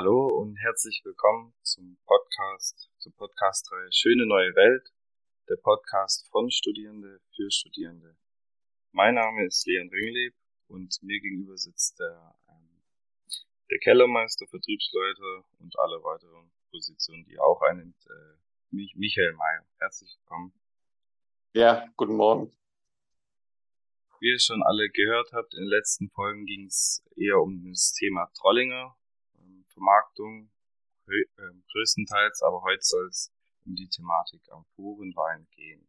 Hallo und herzlich willkommen zum Podcast, zur Podcast-Reihe Schöne neue Welt, der Podcast von Studierende für Studierende. Mein Name ist Leon Ringleb und mir gegenüber sitzt der, ähm, der Kellermeister, Vertriebsleiter und alle weiteren Positionen, die auch einnimmt, äh, Michael Mayer. Herzlich willkommen. Ja, guten Morgen. Wie ihr schon alle gehört habt, in den letzten Folgen ging es eher um das Thema Trollinger Vermarktung äh, größtenteils, aber heute soll es um die Thematik am puren Wein gehen.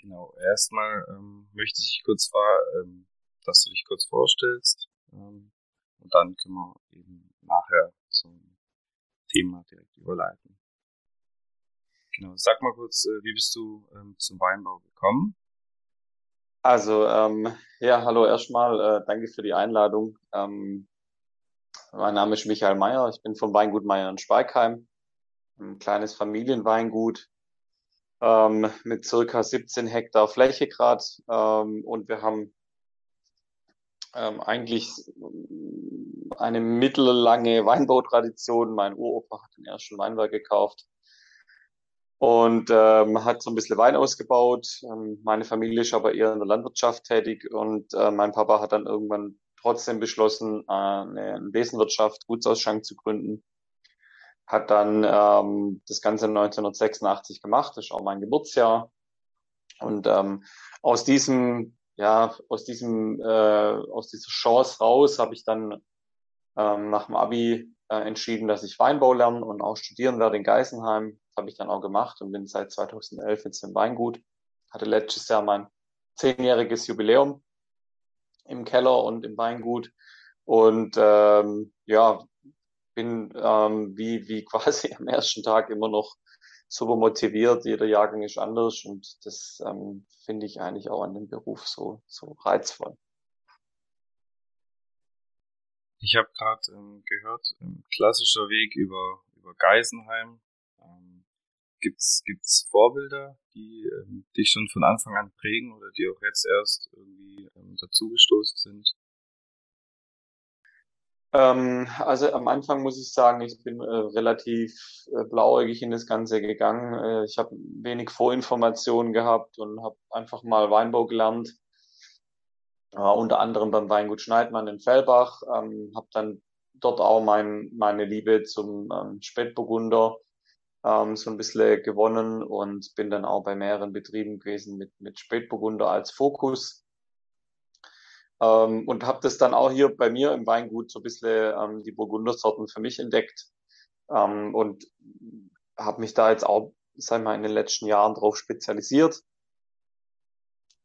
Genau, erstmal ähm, möchte ich kurz fragen, ähm, dass du dich kurz vorstellst ähm, und dann können wir eben nachher zum Thema direkt überleiten. Genau, sag mal kurz, äh, wie bist du ähm, zum Weinbau gekommen? Also, ähm, ja, hallo erstmal, äh, danke für die Einladung. Ähm, mein Name ist Michael Meyer. Ich bin vom Weingut Meyer in Speikheim. Ein kleines Familienweingut ähm, mit circa 17 Hektar Fläche gerade. Ähm, und wir haben ähm, eigentlich eine mittellange Weinbautradition. Mein Uropa hat den ersten Weinberg gekauft und ähm, hat so ein bisschen Wein ausgebaut. Ähm, meine Familie ist aber eher in der Landwirtschaft tätig und äh, mein Papa hat dann irgendwann trotzdem beschlossen, äh, eine Besenwirtschaft, Gutsausschank zu gründen. Hat dann ähm, das Ganze 1986 gemacht, das ist auch mein Geburtsjahr. Und ähm, aus diesem, ja, aus diesem, äh, aus dieser Chance raus habe ich dann ähm, nach dem Abi äh, entschieden, dass ich Weinbau lernen und auch studieren werde in Geisenheim. Habe ich dann auch gemacht und bin seit 2011 jetzt im Weingut. Hatte letztes Jahr mein zehnjähriges Jubiläum im Keller und im Weingut. Und ähm, ja, bin ähm, wie, wie quasi am ersten Tag immer noch super motiviert. Jeder Jahrgang ist anders und das ähm, finde ich eigentlich auch an dem Beruf so, so reizvoll. Ich habe gerade ähm, gehört, klassischer Weg über, über Geisenheim. Ähm, Gibt's, gibt's Vorbilder, die ähm, dich schon von Anfang an prägen oder die auch jetzt erst irgendwie ähm, dazugestoßen sind? Ähm, also am Anfang muss ich sagen, ich bin äh, relativ äh, blauäugig in das Ganze gegangen. Äh, ich habe wenig Vorinformationen gehabt und habe einfach mal Weinbau gelernt. Unter anderem beim Weingut Schneidmann in Fellbach. Ähm, habe dann dort auch mein, meine Liebe zum ähm, Spätburgunder ähm, so ein bisschen gewonnen und bin dann auch bei mehreren Betrieben gewesen mit, mit Spätburgunder als Fokus. Ähm, und habe das dann auch hier bei mir im Weingut so ein bisschen ähm, die Burgundersorten für mich entdeckt ähm, und habe mich da jetzt auch, sag mal, in den letzten Jahren drauf spezialisiert.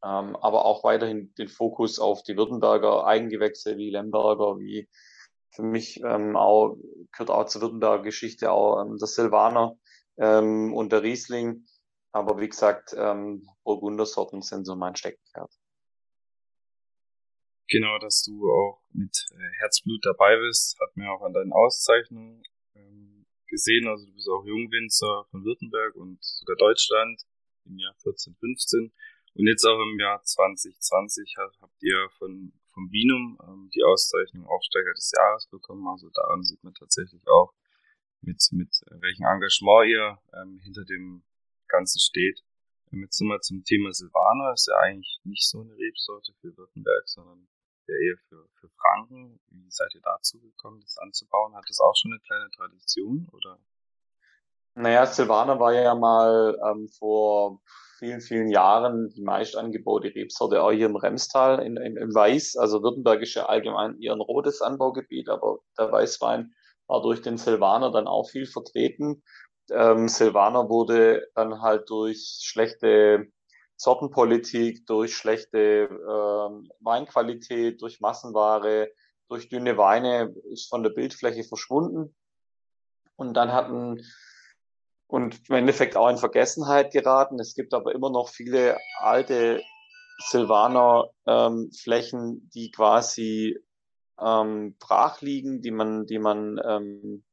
Ähm, aber auch weiterhin den Fokus auf die Württemberger Eigengewächse wie Lemberger, wie für mich ähm, auch gehört auch zur Württemberger Geschichte auch ähm, der Silvaner ähm, und der Riesling. Aber wie gesagt, ähm, Burgundersorten sind so mein Steckenpferd. Genau, dass du auch mit äh, Herzblut dabei bist, hat mir auch an deinen Auszeichnungen ähm, gesehen. Also du bist auch Jungwinzer von Württemberg und sogar Deutschland im Jahr 14, 15. Und jetzt auch im Jahr 2020 habt ihr von vom Vinum ähm, die Auszeichnung Aufsteiger des Jahres bekommen. Also daran sieht man tatsächlich auch, mit, mit welchem Engagement ihr ähm, hinter dem Ganzen steht. Ähm, jetzt sind wir zum Thema Silvaner. Ist ja eigentlich nicht so eine Rebsorte für Württemberg, sondern eher für, für Franken. Wie seid ihr dazu gekommen, das anzubauen? Hat das auch schon eine kleine Tradition oder? Naja, Silvaner war ja mal ähm, vor vielen, vielen Jahren die meist angebaute Rebsorte auch hier im Remstal in, in, im Weiß. Also Württemberg ist ja allgemein eher ein rotes Anbaugebiet, aber der Weißwein war durch den Silvaner dann auch viel vertreten. Ähm, Silvaner wurde dann halt durch schlechte Sortenpolitik, durch schlechte ähm, Weinqualität, durch Massenware, durch dünne Weine ist von der Bildfläche verschwunden. Und dann hatten und im Endeffekt auch in Vergessenheit geraten. Es gibt aber immer noch viele alte Silvaner ähm, Flächen, die quasi ähm, brach liegen, die man, die man ähm,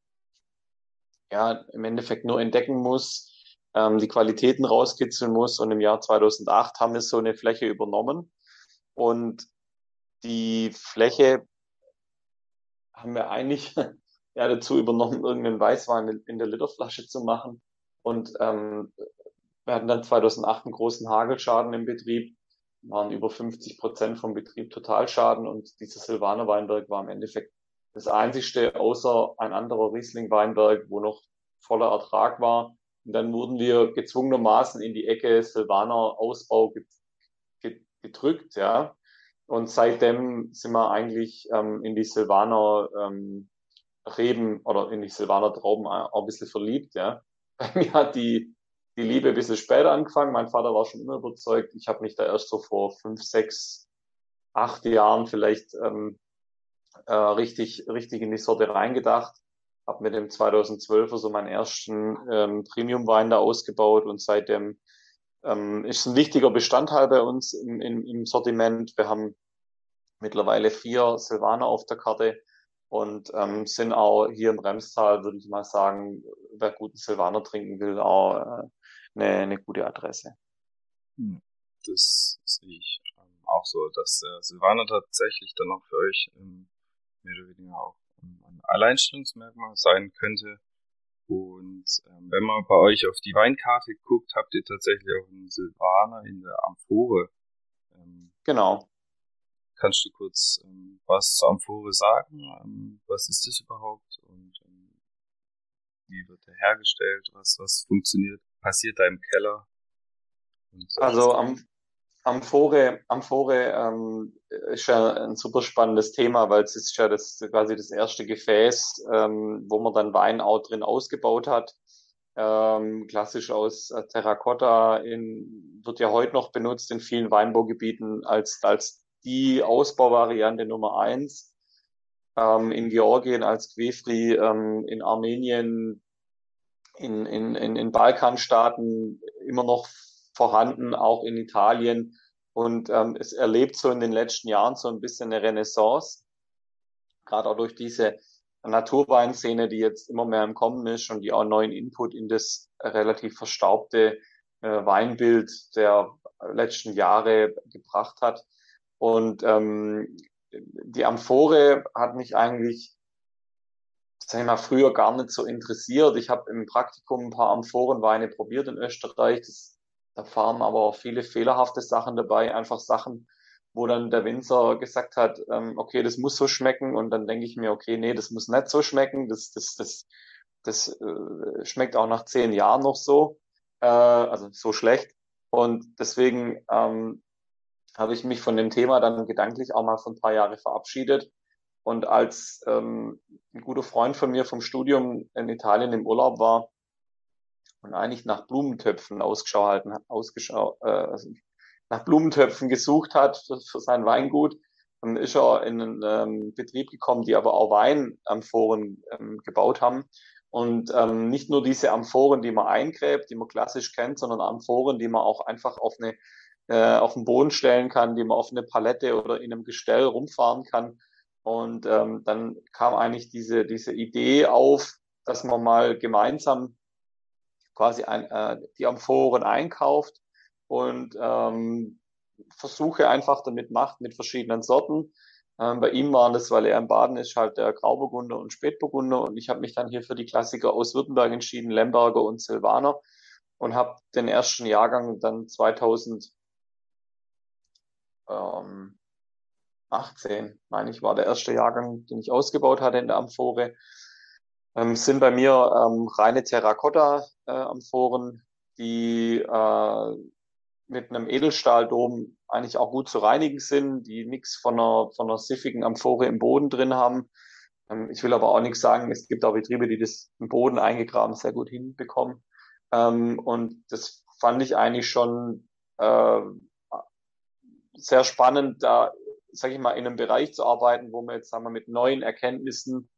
ja im Endeffekt nur entdecken muss, ähm, die Qualitäten rauskitzeln muss. Und im Jahr 2008 haben wir so eine Fläche übernommen und die Fläche haben wir eigentlich ja, dazu übernommen, irgendeinen Weißwein in der Literflasche zu machen. Und ähm, wir hatten dann 2008 einen großen Hagelschaden im Betrieb, waren über 50 Prozent vom Betrieb Totalschaden und dieser Silvaner Weinberg war im Endeffekt das einzigste außer ein anderer Riesling Weinberg, wo noch voller Ertrag war. Und dann wurden wir gezwungenermaßen in die Ecke Silvaner Ausbau gedrückt, ja. Und seitdem sind wir eigentlich ähm, in die Silvaner ähm, Reben oder in die Silvaner Trauben auch ein bisschen verliebt, ja. Bei mir hat die, die Liebe ein bisschen später angefangen. Mein Vater war schon immer überzeugt. Ich habe mich da erst so vor fünf, sechs, acht Jahren vielleicht ähm, äh, richtig, richtig in die Sorte reingedacht. Habe mit dem 2012er so meinen ersten ähm, Premium-Wein da ausgebaut und seitdem ähm, ist ein wichtiger Bestandteil bei uns im, im, im Sortiment. Wir haben mittlerweile vier Silvaner auf der Karte und ähm, sind auch hier im Remstal, würde ich mal sagen, wer guten Silvaner trinken will, auch äh, eine, eine gute Adresse. Hm, das sehe ich ähm, auch so, dass äh, Silvaner tatsächlich dann auch für euch ähm, mehr oder weniger auch ein Alleinstellungsmerkmal sein könnte. Und ähm, wenn man bei euch auf die Weinkarte guckt, habt ihr tatsächlich auch einen Silvaner in der Amphore. Ähm, genau. Kannst du kurz ähm, was zur Amphore sagen? Ähm, was ist das überhaupt? Und ähm, wie wird der hergestellt? Was, was funktioniert? Passiert da im Keller? So also am, Amphore, Amphore ähm, ist ja ein super spannendes Thema, weil es ist ja das quasi das erste Gefäß, ähm, wo man dann Wein auch drin ausgebaut hat. Ähm, klassisch aus äh, Terrakotta in, wird ja heute noch benutzt in vielen Weinbaugebieten als, als die Ausbauvariante Nummer eins. Ähm, in Georgien als Quefri, ähm, in Armenien, in, in, in, in Balkanstaaten immer noch vorhanden, auch in Italien. Und ähm, es erlebt so in den letzten Jahren so ein bisschen eine Renaissance, gerade auch durch diese Naturweinszene, die jetzt immer mehr im Kommen ist und die auch neuen Input in das relativ verstaubte äh, Weinbild der letzten Jahre gebracht hat. Und ähm, die Amphore hat mich eigentlich, sag ich mal, früher gar nicht so interessiert. Ich habe im Praktikum ein paar Amphorenweine probiert in Österreich. Das da fahren aber auch viele fehlerhafte Sachen dabei, einfach Sachen, wo dann der Winzer gesagt hat, ähm, okay, das muss so schmecken und dann denke ich mir, okay, nee, das muss nicht so schmecken, das, das, das, das äh, schmeckt auch nach zehn Jahren noch so, äh, also so schlecht. Und deswegen ähm, habe ich mich von dem Thema dann gedanklich auch mal für ein paar Jahre verabschiedet. Und als ähm, ein guter Freund von mir vom Studium in Italien im Urlaub war, und eigentlich nach Blumentöpfen Ausschau halten, ausgeschau, äh, nach Blumentöpfen gesucht hat für, für sein Weingut. Dann ist er in einen ähm, Betrieb gekommen, die aber auch Weinamphoren ähm, gebaut haben. Und ähm, nicht nur diese Amphoren, die man eingräbt, die man klassisch kennt, sondern Amphoren, die man auch einfach auf eine äh, auf den Boden stellen kann, die man auf eine Palette oder in einem Gestell rumfahren kann. Und ähm, dann kam eigentlich diese diese Idee auf, dass man mal gemeinsam quasi ein, äh, die Amphoren einkauft und ähm, Versuche einfach damit macht mit verschiedenen Sorten. Ähm, bei ihm waren das, weil er in Baden ist, halt der Grauburgunder und Spätburgunder und ich habe mich dann hier für die Klassiker aus Württemberg entschieden, Lemberger und Silvaner und habe den ersten Jahrgang dann 2018, meine ich, war der erste Jahrgang, den ich ausgebaut hatte in der Amphore ähm, sind bei mir ähm, reine Terrakotta-Amphoren, äh, die äh, mit einem Edelstahldom eigentlich auch gut zu reinigen sind, die nichts von einer, von einer siffigen Amphore im Boden drin haben. Ähm, ich will aber auch nichts sagen, es gibt auch Betriebe, die das im Boden eingegraben sehr gut hinbekommen. Ähm, und das fand ich eigentlich schon äh, sehr spannend, da, sage ich mal, in einem Bereich zu arbeiten, wo wir jetzt, sagen wir, mit neuen Erkenntnissen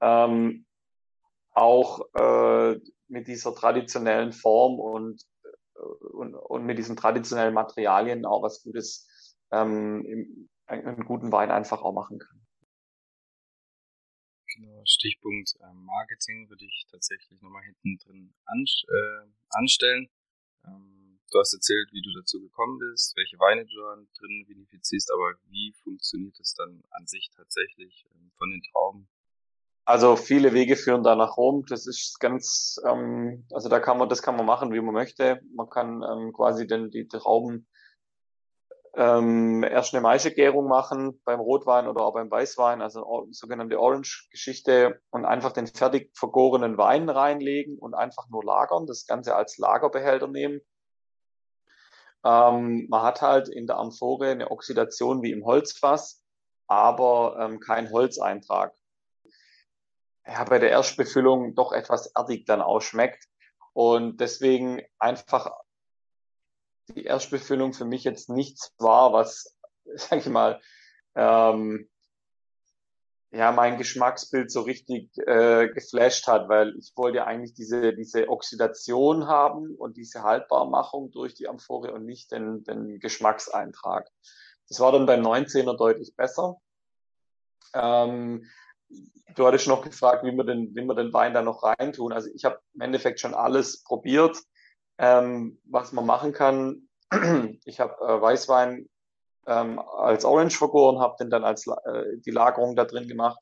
ähm, auch äh, mit dieser traditionellen Form und, äh, und, und mit diesen traditionellen Materialien auch was Gutes, ähm, im, einen guten Wein einfach auch machen kann. Genau, Stichpunkt äh, Marketing würde ich tatsächlich nochmal hinten drin äh, anstellen. Ähm, du hast erzählt, wie du dazu gekommen bist, welche Weine du da drin vinifizierst, aber wie funktioniert es dann an sich tatsächlich? Ähm, von den Trauben? Also viele Wege führen da nach Rom. Das ist ganz, ähm, also da kann man, das kann man machen, wie man möchte. Man kann ähm, quasi den, die Trauben ähm, erst eine Maischegärung machen beim Rotwein oder auch beim Weißwein, also sogenannte Orange-Geschichte und einfach den fertig vergorenen Wein reinlegen und einfach nur lagern, das Ganze als Lagerbehälter nehmen. Ähm, man hat halt in der Amphore eine Oxidation wie im Holzfass, aber ähm, kein Holzeintrag. Ja, bei der Erstbefüllung doch etwas erdig dann ausschmeckt und deswegen einfach die Erstbefüllung für mich jetzt nichts war, was, sag ich mal, ähm, ja, mein Geschmacksbild so richtig äh, geflasht hat, weil ich wollte eigentlich diese, diese Oxidation haben und diese Haltbarmachung durch die Amphore und nicht den, den Geschmackseintrag. Das war dann beim 19er deutlich besser. Ähm, du hattest noch gefragt, wie wir den, wie wir den Wein da noch reintun. Also ich habe im Endeffekt schon alles probiert ähm, was man machen kann. Ich habe äh, Weißwein ähm, als Orange vergoren, habe den dann als äh, die Lagerung da drin gemacht.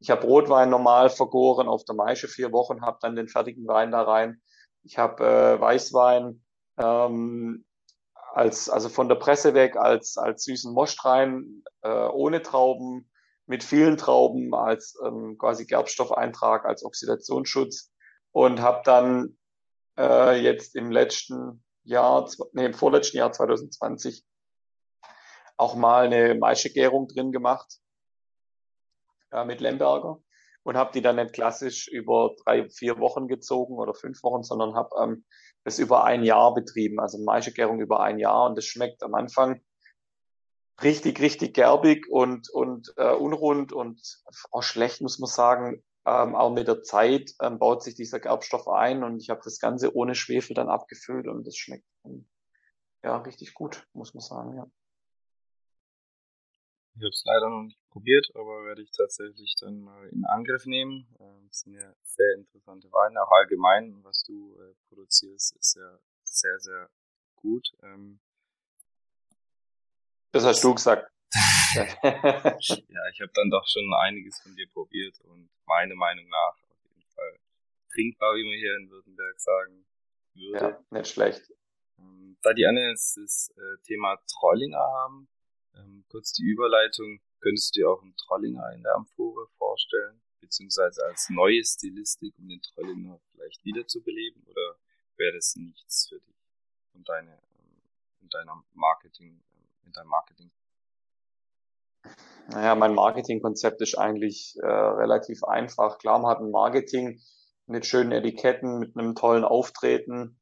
Ich habe Rotwein normal vergoren auf der Maische vier Wochen, habe dann den fertigen Wein da rein. Ich habe äh, Weißwein ähm, als also von der Presse weg als als süßen Most rein, äh, ohne Trauben, mit vielen Trauben als ähm, quasi Gerbstoffeintrag als Oxidationsschutz und habe dann äh, jetzt im letzten Jahr, nee, im vorletzten Jahr 2020 auch mal eine Maischegärung drin gemacht äh, mit Lemberger und habe die dann nicht klassisch über drei, vier Wochen gezogen oder fünf Wochen, sondern habe ähm, das über ein Jahr betrieben, also Maischegärung über ein Jahr und das schmeckt am Anfang richtig, richtig gerbig und, und äh, unrund und auch schlecht, muss man sagen, ähm, auch mit der Zeit ähm, baut sich dieser Gerbstoff ein und ich habe das Ganze ohne Schwefel dann abgefüllt und das schmeckt ähm, ja richtig gut, muss man sagen, ja. Ich habe es leider noch nicht probiert, aber werde ich tatsächlich dann mal in Angriff nehmen. Ähm, das sind ja sehr interessante Weine, auch allgemein, was du äh, produzierst, ist ja sehr, sehr gut. Ähm, das hast du gesagt. ja, ich habe dann doch schon einiges von dir probiert und meiner Meinung nach auf jeden Fall trinkbar, wie man hier in Württemberg sagen würde. Ja, nicht schlecht. Ähm, da die Anne das, das äh, Thema Trollinger haben, ähm, kurz die Überleitung, könntest du dir auch einen Trollinger in der Amphore vorstellen, beziehungsweise als neue Stilistik, um den Trollinger vielleicht wiederzubeleben, oder wäre das nichts für dich und deine, ähm, in deiner Marketing, in deinem Marketing? Naja, mein Marketingkonzept ist eigentlich äh, relativ einfach. Klar, man hat ein Marketing mit schönen Etiketten, mit einem tollen Auftreten,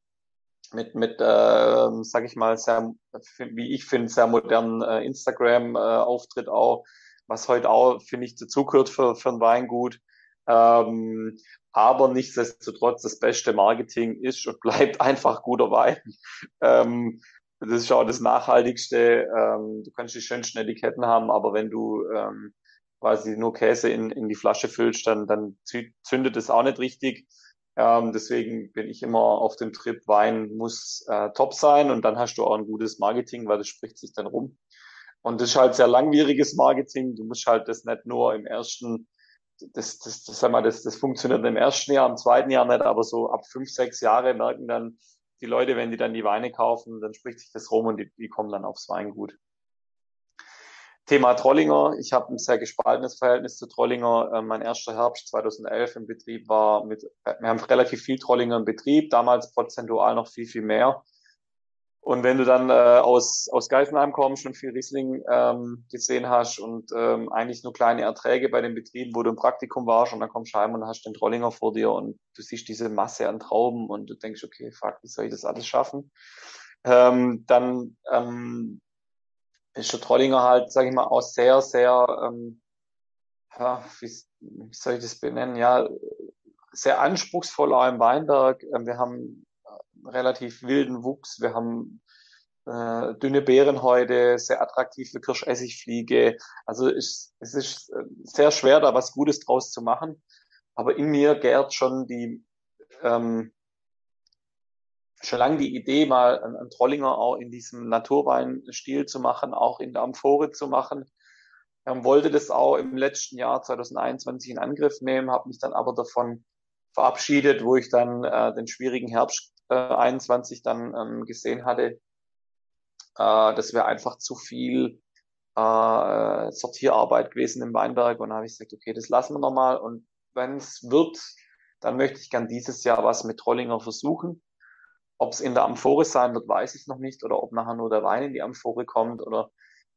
mit, mit äh, sag ich mal, sehr, wie ich finde, sehr modernen äh, Instagram-Auftritt äh, auch, was heute auch, finde ich, dazu gehört für, für ein Weingut. Ähm, aber nichtsdestotrotz, das beste Marketing ist und bleibt einfach guter Wein. Ähm, das ist auch das Nachhaltigste. Ähm, du kannst die schönsten Etiketten haben, aber wenn du ähm, quasi nur Käse in, in die Flasche füllst, dann, dann zündet es auch nicht richtig. Ähm, deswegen bin ich immer auf dem Trip, Wein muss äh, top sein und dann hast du auch ein gutes Marketing, weil das spricht sich dann rum. Und das ist halt sehr langwieriges Marketing. Du musst halt das nicht nur im ersten, das, das, das, sag mal, das, das funktioniert im ersten Jahr, im zweiten Jahr nicht, aber so ab fünf, sechs Jahre merken dann, die Leute, wenn die dann die Weine kaufen, dann spricht sich das rum und die, die kommen dann aufs Weingut. Thema Trollinger. Ich habe ein sehr gespaltenes Verhältnis zu Trollinger. Äh, mein erster Herbst 2011 im Betrieb war mit, wir haben relativ viel Trollinger im Betrieb, damals prozentual noch viel, viel mehr. Und wenn du dann äh, aus, aus Geisenheim kommst und viel Riesling ähm, gesehen hast und ähm, eigentlich nur kleine Erträge bei den Betrieben, wo du im Praktikum warst und dann kommst du heim und hast den Trollinger vor dir und du siehst diese Masse an Trauben und du denkst, okay, fuck, wie soll ich das alles schaffen? Ähm, dann ähm, ist der Trollinger halt, sage ich mal, auch sehr, sehr, ähm, ja, wie, wie soll ich das benennen? Ja, sehr anspruchsvoll auch im Weinberg. Ähm, wir haben relativ wilden Wuchs. Wir haben äh, dünne Beerenhäute, sehr attraktive Kirschessigfliege. Also es, es ist äh, sehr schwer, da was Gutes draus zu machen. Aber in mir gärt schon die ähm, schon lange die Idee, mal einen Trollinger auch in diesem Naturweinstil zu machen, auch in der Amphore zu machen. ähm, wollte das auch im letzten Jahr 2021 in Angriff nehmen, habe mich dann aber davon verabschiedet, wo ich dann äh, den schwierigen Herbst äh, 21 dann ähm, gesehen hatte. Äh, das wäre einfach zu viel äh, Sortierarbeit gewesen im Weinberg und habe ich gesagt, okay, das lassen wir nochmal und wenn es wird, dann möchte ich gern dieses Jahr was mit Trollinger versuchen. Ob es in der Amphore sein wird, weiß ich noch nicht oder ob nachher nur der Wein in die Amphore kommt oder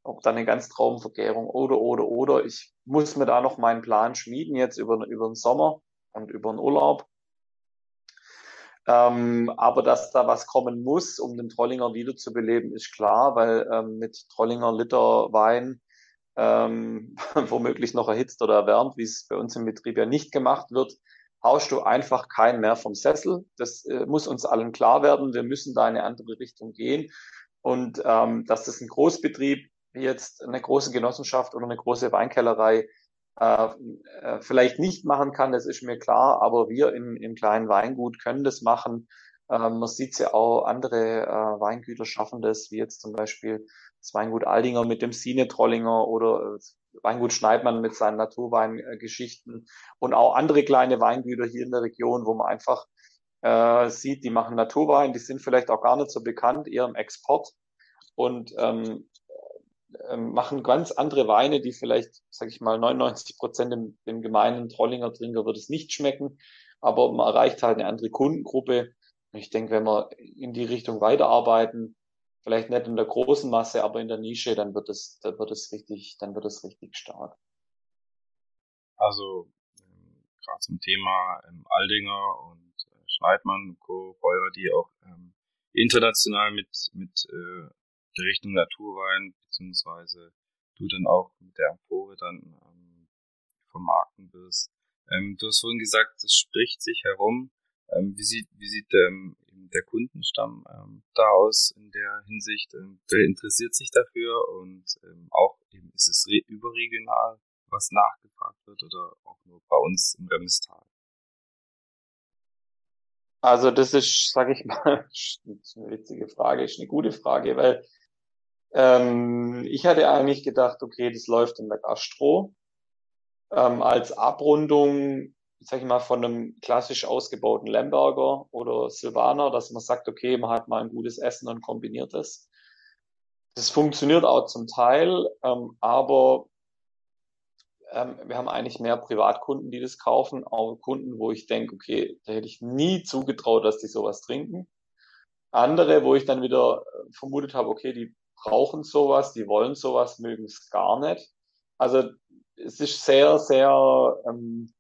ob dann eine ganz Traumvergärung oder, oder, oder. Ich muss mir da noch meinen Plan schmieden jetzt über, über den Sommer und über den Urlaub. Ähm, aber dass da was kommen muss, um den Trollinger wiederzubeleben, ist klar, weil ähm, mit Trollinger Liter Wein ähm, womöglich noch erhitzt oder erwärmt, wie es bei uns im Betrieb ja nicht gemacht wird, haust du einfach keinen mehr vom Sessel. Das äh, muss uns allen klar werden. Wir müssen da in eine andere Richtung gehen. Und ähm, dass das ein Großbetrieb wie jetzt eine große Genossenschaft oder eine große Weinkellerei äh, äh, vielleicht nicht machen kann, das ist mir klar, aber wir im, im kleinen Weingut können das machen. Ähm, man sieht ja auch, andere äh, Weingüter schaffen das, wie jetzt zum Beispiel das Weingut Aldinger mit dem Sine Trollinger oder äh, Weingut Schneidmann mit seinen Naturweingeschichten und auch andere kleine Weingüter hier in der Region, wo man einfach äh, sieht, die machen Naturwein, die sind vielleicht auch gar nicht so bekannt, eher im Export und ähm, ähm, machen ganz andere Weine, die vielleicht, sage ich mal, 99 Prozent dem, dem gemeinen Trollinger Trinker wird es nicht schmecken, aber man erreicht halt eine andere Kundengruppe. Und ich denke, wenn wir in die Richtung weiterarbeiten, vielleicht nicht in der großen Masse, aber in der Nische, dann wird es, dann wird es richtig, dann wird es richtig stark. Also ähm, gerade zum Thema ähm, Aldinger und äh, Schneidmann, Co. Beurer, die auch ähm, international mit mit äh, der Richtung Naturwein, beziehungsweise du dann auch mit der Empore dann ähm, vermarkten wirst. Ähm, du hast vorhin gesagt, das spricht sich herum. Ähm, wie sieht, wie sieht ähm, der Kundenstamm ähm, da aus in der Hinsicht? Ähm, wer interessiert sich dafür und ähm, auch eben ist es überregional, was nachgefragt wird oder auch nur bei uns im Remmistal? Also das ist, sage ich mal, eine witzige Frage, ist eine gute Frage, weil ähm, ich hatte eigentlich gedacht, okay, das läuft in der Gastro. Ähm, als Abrundung, sag ich mal, von einem klassisch ausgebauten Lemberger oder Silvaner, dass man sagt, okay, man hat mal ein gutes Essen und kombiniert es. Das funktioniert auch zum Teil, ähm, aber ähm, wir haben eigentlich mehr Privatkunden, die das kaufen, auch Kunden, wo ich denke, okay, da hätte ich nie zugetraut, dass die sowas trinken. Andere, wo ich dann wieder äh, vermutet habe, okay, die brauchen sowas, die wollen sowas, mögen es gar nicht. Also es ist sehr, sehr, ähm,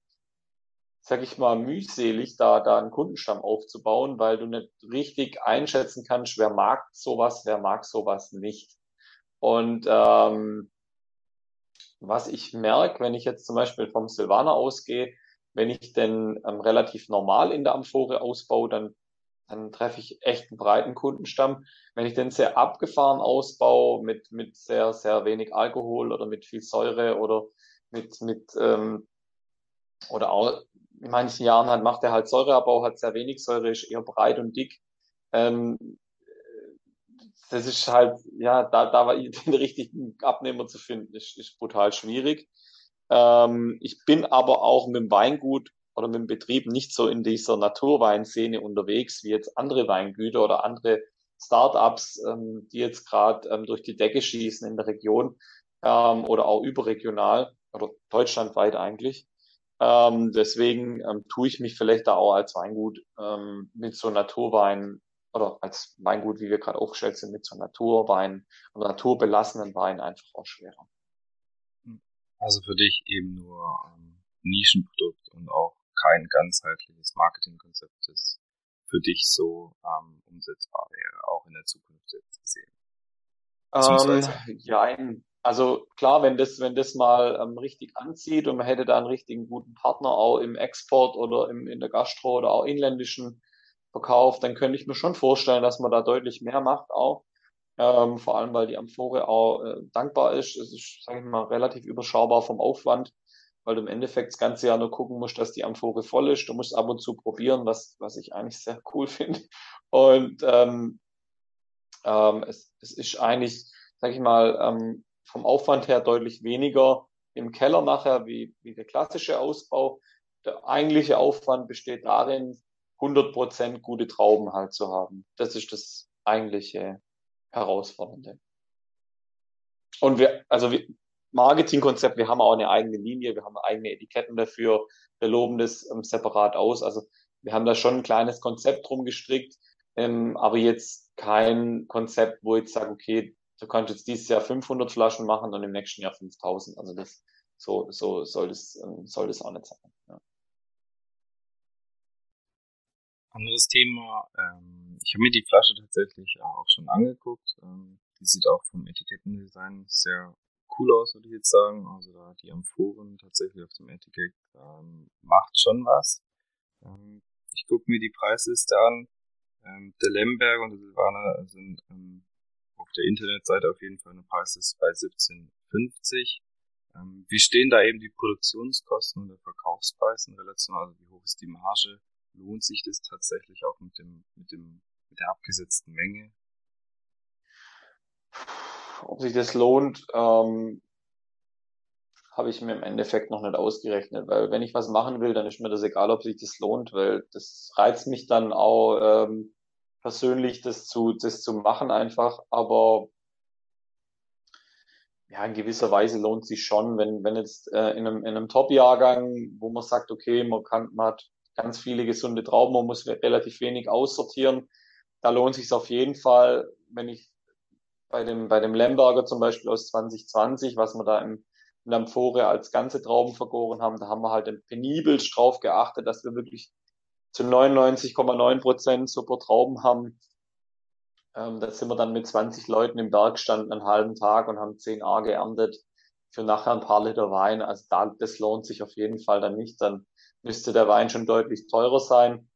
sag ich mal, mühselig, da, da einen Kundenstamm aufzubauen, weil du nicht richtig einschätzen kannst, wer mag sowas, wer mag sowas nicht. Und ähm, was ich merke, wenn ich jetzt zum Beispiel vom Silvaner ausgehe, wenn ich denn ähm, relativ normal in der Amphore ausbaue, dann dann treffe ich echt einen breiten Kundenstamm. Wenn ich den sehr abgefahren ausbaue mit, mit sehr, sehr wenig Alkohol oder mit viel Säure oder mit, mit ähm, oder auch in manchen Jahren halt macht er halt Säureabbau, hat sehr wenig Säure, ist eher breit und dick. Ähm, das ist halt, ja, da, da war den richtigen Abnehmer zu finden, ist, ist brutal schwierig. Ähm, ich bin aber auch mit dem Weingut oder mit dem Betrieb nicht so in dieser Naturweinszene unterwegs wie jetzt andere Weingüter oder andere Startups, ähm, die jetzt gerade ähm, durch die Decke schießen in der Region ähm, oder auch überregional oder deutschlandweit eigentlich. Ähm, deswegen ähm, tue ich mich vielleicht da auch als Weingut ähm, mit so Naturwein oder als Weingut, wie wir gerade aufgestellt sind, mit so Naturwein oder naturbelassenen Wein einfach auch schwerer. Also für dich eben nur ähm, Nischenprodukt und auch kein ganzheitliches Marketingkonzept, das für dich so ähm, umsetzbar wäre, auch in der Zukunft jetzt gesehen? Ähm, ja, also klar, wenn das, wenn das mal ähm, richtig anzieht und man hätte da einen richtigen guten Partner auch im Export oder im, in der Gastro oder auch inländischen Verkauf, dann könnte ich mir schon vorstellen, dass man da deutlich mehr macht auch. Ähm, vor allem, weil die Amphore auch äh, dankbar ist. Es ist, sage ich mal, relativ überschaubar vom Aufwand weil du im Endeffekt das ganze Jahr nur gucken musst, dass die Amphore voll ist. Du musst ab und zu probieren, was, was ich eigentlich sehr cool finde. Und ähm, ähm, es, es ist eigentlich, sag ich mal, ähm, vom Aufwand her deutlich weniger im Keller nachher wie, wie der klassische Ausbau. Der eigentliche Aufwand besteht darin, 100% gute Trauben halt zu haben. Das ist das eigentliche Herausfordernde. Und wir, also wir, Marketingkonzept, wir haben auch eine eigene Linie, wir haben eigene Etiketten dafür, wir loben das ähm, separat aus. Also wir haben da schon ein kleines Konzept drum gestrickt, ähm, aber jetzt kein Konzept, wo ich sage, okay, du kannst jetzt dieses Jahr 500 Flaschen machen und im nächsten Jahr 5000. Also das, so, so soll das, ähm, soll das auch nicht sein. Ja. Anderes Thema, ähm, ich habe mir die Flasche tatsächlich auch schon angeguckt. Ähm, die sieht auch vom Etikettendesign sehr cool aus, würde ich jetzt sagen. Also da die Amphoren tatsächlich auf dem Etikett ähm, macht schon was. Ähm, ich gucke mir die Preisliste an. Ähm, der Lemberg und der Silvaner sind ähm, auf der Internetseite auf jeden Fall eine Preisliste bei 17,50. Ähm, wie stehen da eben die Produktionskosten und der Verkaufspreis in Relation? Also wie hoch ist die Marge? Lohnt sich das tatsächlich auch mit dem, mit dem, mit der abgesetzten Menge? Ob sich das lohnt, ähm, habe ich mir im Endeffekt noch nicht ausgerechnet, weil wenn ich was machen will, dann ist mir das egal, ob sich das lohnt, weil das reizt mich dann auch ähm, persönlich, das zu, das zu machen einfach, aber ja, in gewisser Weise lohnt sich schon, wenn, wenn jetzt äh, in einem, in einem Top-Jahrgang, wo man sagt, okay, man kann, man hat ganz viele gesunde Trauben, man muss relativ wenig aussortieren, da lohnt sich auf jeden Fall, wenn ich bei dem, bei dem Lemberger zum Beispiel aus 2020, was wir da im, in der Amphore als ganze Trauben vergoren haben, da haben wir halt penibelst drauf geachtet, dass wir wirklich zu 99,9 Prozent super Trauben haben. Ähm, da sind wir dann mit 20 Leuten im Berg gestanden einen halben Tag und haben 10 A geerntet für nachher ein paar Liter Wein. Also da, das lohnt sich auf jeden Fall dann nicht. Dann müsste der Wein schon deutlich teurer sein.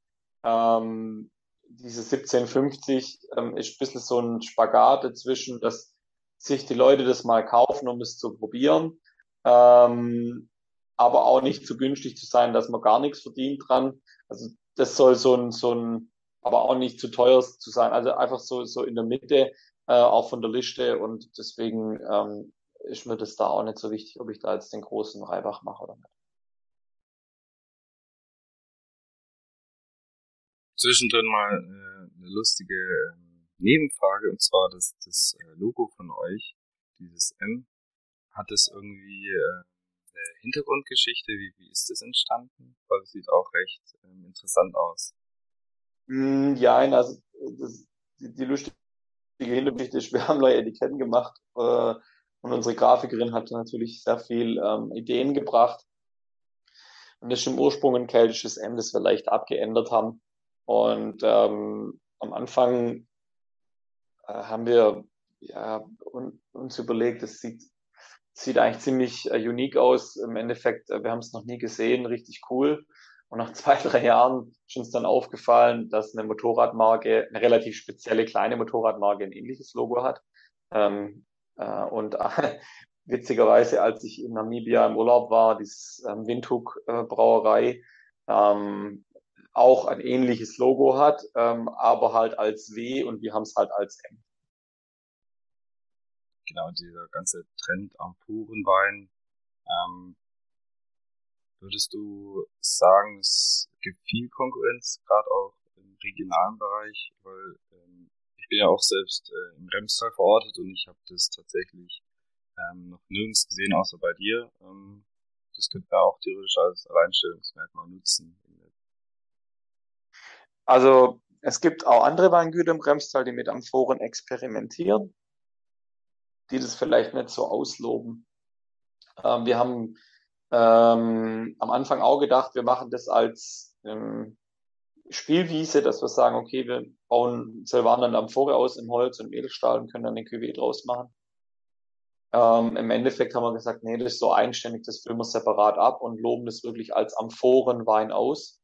Ähm, diese 1750 ähm, ist ein bisschen so ein Spagat dazwischen, dass sich die Leute das mal kaufen, um es zu probieren, ähm, aber auch nicht zu günstig zu sein, dass man gar nichts verdient dran. Also das soll so ein, so ein, aber auch nicht zu teuer zu sein. Also einfach so, so in der Mitte, äh, auch von der Liste und deswegen ähm, ist mir das da auch nicht so wichtig, ob ich da jetzt den großen Reibach mache oder nicht. zwischendrin mal äh, eine lustige äh, Nebenfrage und zwar das, das äh, Logo von euch, dieses M, hat es irgendwie äh, eine Hintergrundgeschichte? Wie, wie ist das entstanden? Weil es sieht auch recht ähm, interessant aus. Mm, ja, also das, die, die lustige Hintergrundgeschichte ist, wir haben neue Etiketten gemacht äh, und unsere Grafikerin hat natürlich sehr viel ähm, Ideen gebracht. Und das ist im Ursprung ein keltisches M, das wir leicht abgeändert haben. Und ähm, am Anfang äh, haben wir ja, un, uns überlegt, es sieht, sieht eigentlich ziemlich äh, unique aus. Im Endeffekt, äh, wir haben es noch nie gesehen, richtig cool. Und nach zwei, drei Jahren ist uns dann aufgefallen, dass eine Motorradmarke, eine relativ spezielle kleine Motorradmarke ein ähnliches Logo hat. Ähm, äh, und äh, witzigerweise, als ich in Namibia im Urlaub war, dieses ähm, Windhoek äh, Brauerei, ähm, auch ein ähnliches Logo hat, ähm, aber halt als W und wir haben es halt als M. Genau, dieser ganze Trend am puren Wein. Ähm, würdest du sagen, es gibt viel Konkurrenz, gerade auch im regionalen Bereich, weil ähm, ich bin ja auch selbst äh, im Remstal verortet und ich habe das tatsächlich ähm, noch nirgends gesehen, außer bei dir. Ähm, das könnte man auch theoretisch als Alleinstellungsmerkmal nutzen also es gibt auch andere Weingüter im Bremstal, die mit Amphoren experimentieren, die das vielleicht nicht so ausloben. Ähm, wir haben ähm, am Anfang auch gedacht, wir machen das als ähm, Spielwiese, dass wir sagen, okay, wir bauen Silvaner Amphore aus im Holz und Edelstahl und können dann den Cuvée draus machen. Ähm, Im Endeffekt haben wir gesagt, nee, das ist so eigenständig, das füllen wir separat ab und loben das wirklich als Amphorenwein aus.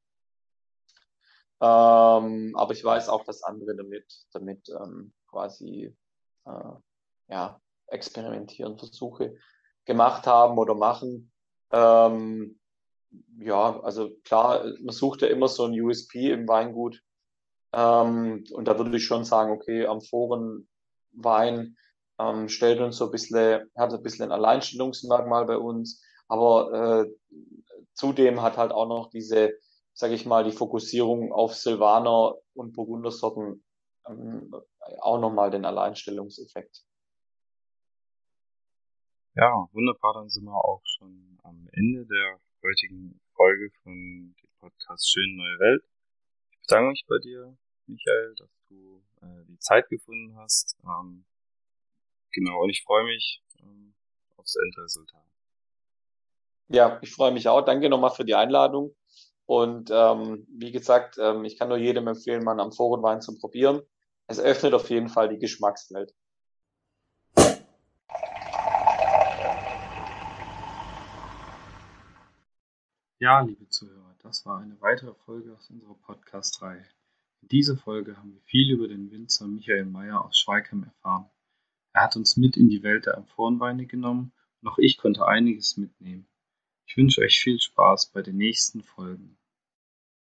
Ähm, aber ich weiß auch, dass andere damit, damit ähm, quasi äh, ja, experimentieren, Versuche gemacht haben oder machen. Ähm, ja, also klar, man sucht ja immer so ein USP im Weingut. Ähm, und da würde ich schon sagen, okay, Amphorenwein ähm, stellt uns so ein bisschen, hat ein bisschen ein Alleinstellungsmerkmal bei uns, aber äh, zudem hat halt auch noch diese, sage ich mal, die Fokussierung auf Silvaner und Burgundersorten ähm, auch nochmal den Alleinstellungseffekt. Ja, wunderbar, dann sind wir auch schon am Ende der heutigen Folge von dem Podcast Schöne Neue Welt. Ich bedanke mich bei dir, Michael, dass du äh, die Zeit gefunden hast. Ähm, genau, und ich freue mich ähm, aufs Endresultat. Ja, ich freue mich auch. Danke nochmal für die Einladung. Und ähm, wie gesagt, ähm, ich kann nur jedem empfehlen, mal am Forenwein zu probieren. Es öffnet auf jeden Fall die Geschmackswelt. Ja, liebe Zuhörer, das war eine weitere Folge aus unserer Podcast-Reihe. In dieser Folge haben wir viel über den Winzer Michael Mayer aus Schweigheim erfahren. Er hat uns mit in die Welt der Amphorenweine genommen und auch ich konnte einiges mitnehmen. Ich wünsche euch viel Spaß bei den nächsten Folgen.